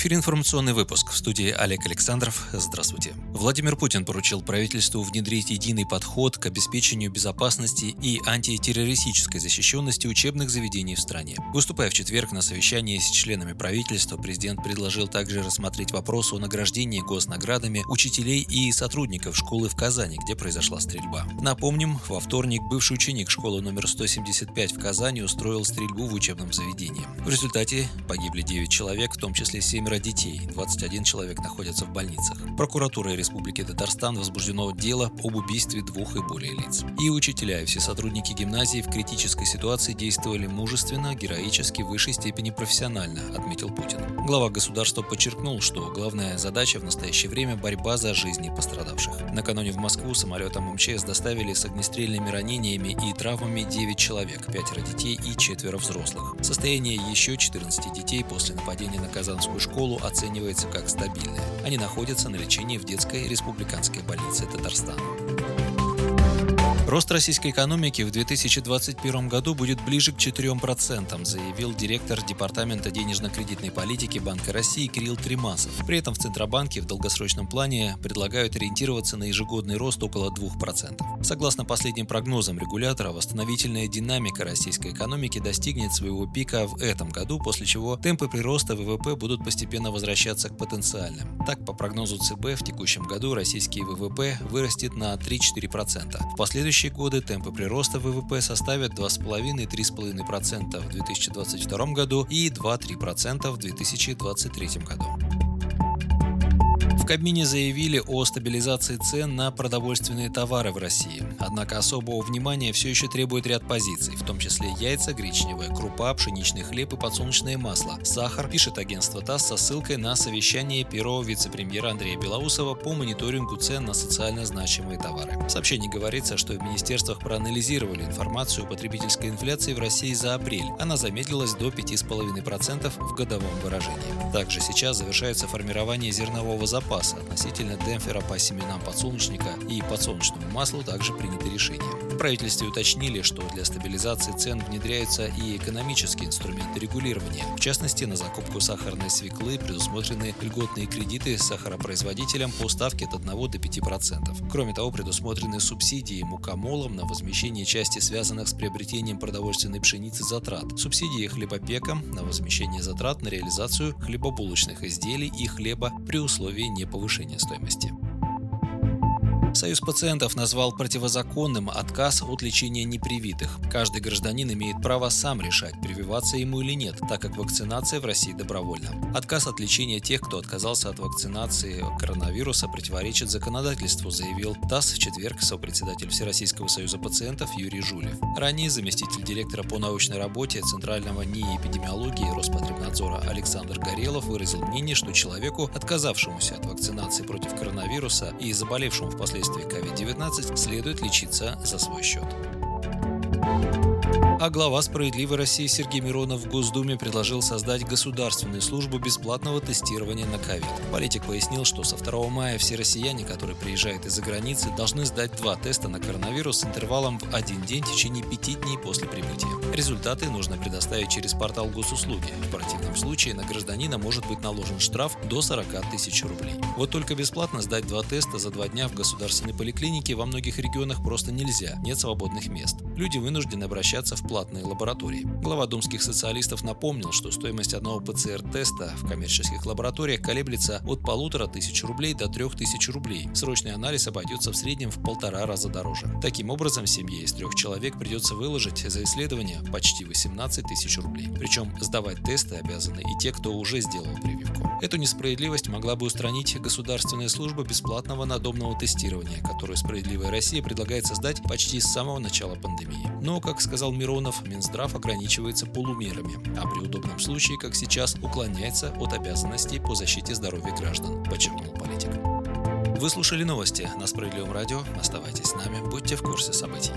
Эфире информационный выпуск. В студии Олег Александров. Здравствуйте. Владимир Путин поручил правительству внедрить единый подход к обеспечению безопасности и антитеррористической защищенности учебных заведений в стране. Выступая в четверг на совещании с членами правительства, президент предложил также рассмотреть вопрос о награждении госнаградами учителей и сотрудников школы в Казани, где произошла стрельба. Напомним, во вторник бывший ученик школы номер 175 в Казани устроил стрельбу в учебном заведении. В результате погибли 9 человек, в том числе 7 семеро детей, 21 человек находятся в больницах. Прокуратурой Республики Татарстан возбуждено дело об убийстве двух и более лиц. И учителя, и все сотрудники гимназии в критической ситуации действовали мужественно, героически, в высшей степени профессионально, отметил Путин. Глава государства подчеркнул, что главная задача в настоящее время – борьба за жизни пострадавших. Накануне в Москву самолетом МЧС доставили с огнестрельными ранениями и травмами 9 человек, пятеро детей и четверо взрослых. Состояние еще 14 детей после нападения на Казанскую школу школу оценивается как стабильная. Они находятся на лечении в детской республиканской больнице Татарстана. Рост российской экономики в 2021 году будет ближе к 4%, заявил директор Департамента денежно-кредитной политики Банка России Кирилл Тримасов. При этом в Центробанке в долгосрочном плане предлагают ориентироваться на ежегодный рост около 2%. Согласно последним прогнозам регулятора, восстановительная динамика российской экономики достигнет своего пика в этом году, после чего темпы прироста ВВП будут постепенно возвращаться к потенциальным. Так, по прогнозу ЦБ, в текущем году российский ВВП вырастет на 3-4%. В последующем следующие годы темпы прироста ВВП составят 2,5-3,5% в 2022 году и 2-3% в 2023 году. Кабмине заявили о стабилизации цен на продовольственные товары в России. Однако особого внимания все еще требует ряд позиций, в том числе яйца, гречневая крупа, пшеничный хлеб и подсолнечное масло. Сахар, пишет агентство ТАСС со ссылкой на совещание первого вице-премьера Андрея Белоусова по мониторингу цен на социально значимые товары. В сообщении говорится, что в министерствах проанализировали информацию о потребительской инфляции в России за апрель. Она замедлилась до 5,5% в годовом выражении. Также сейчас завершается формирование зернового запаса запаса относительно демпфера по семенам подсолнечника и подсолнечному маслу также приняты решения. В правительстве уточнили, что для стабилизации цен внедряются и экономические инструменты регулирования. В частности, на закупку сахарной свеклы предусмотрены льготные кредиты сахаропроизводителям по ставке от 1 до 5%. Кроме того, предусмотрены субсидии мукомолам на возмещение части связанных с приобретением продовольственной пшеницы затрат, субсидии хлебопекам на возмещение затрат на реализацию хлебобулочных изделий и хлеба при условии не повышения стоимости. Союз пациентов назвал противозаконным отказ от лечения непривитых. Каждый гражданин имеет право сам решать, прививаться ему или нет, так как вакцинация в России добровольна. Отказ от лечения тех, кто отказался от вакцинации коронавируса, противоречит законодательству, заявил ТАСС в четверг сопредседатель Всероссийского союза пациентов Юрий Жулев. Ранее заместитель директора по научной работе Центрального НИИ эпидемиологии Роспотребнадзора Александр Горелов выразил мнение, что человеку, отказавшемуся от вакцинации против коронавируса и заболевшему впоследствии последствий COVID-19 следует лечиться за свой счет. А глава «Справедливой России» Сергей Миронов в Госдуме предложил создать государственную службу бесплатного тестирования на ковид. Политик пояснил, что со 2 мая все россияне, которые приезжают из-за границы, должны сдать два теста на коронавирус с интервалом в один день в течение пяти дней после прибытия. Результаты нужно предоставить через портал госуслуги. В противном случае на гражданина может быть наложен штраф до 40 тысяч рублей. Вот только бесплатно сдать два теста за два дня в государственной поликлинике во многих регионах просто нельзя, нет свободных мест. Люди вынуждены обращаться в платные лаборатории. Глава думских социалистов напомнил, что стоимость одного ПЦР-теста в коммерческих лабораториях колеблется от полутора тысяч рублей до трех тысяч рублей. Срочный анализ обойдется в среднем в полтора раза дороже. Таким образом, семье из трех человек придется выложить за исследование почти 18 тысяч рублей. Причем сдавать тесты обязаны и те, кто уже сделал прививку. Эту несправедливость могла бы устранить государственная служба бесплатного надомного тестирования, которую «Справедливая Россия» предлагает создать почти с самого начала пандемии. Но, как сказал Миронов, регионов Минздрав ограничивается полумерами, а при удобном случае, как сейчас, уклоняется от обязанностей по защите здоровья граждан, подчеркнул политик. Вы слушали новости на Справедливом радио. Оставайтесь с нами, будьте в курсе событий.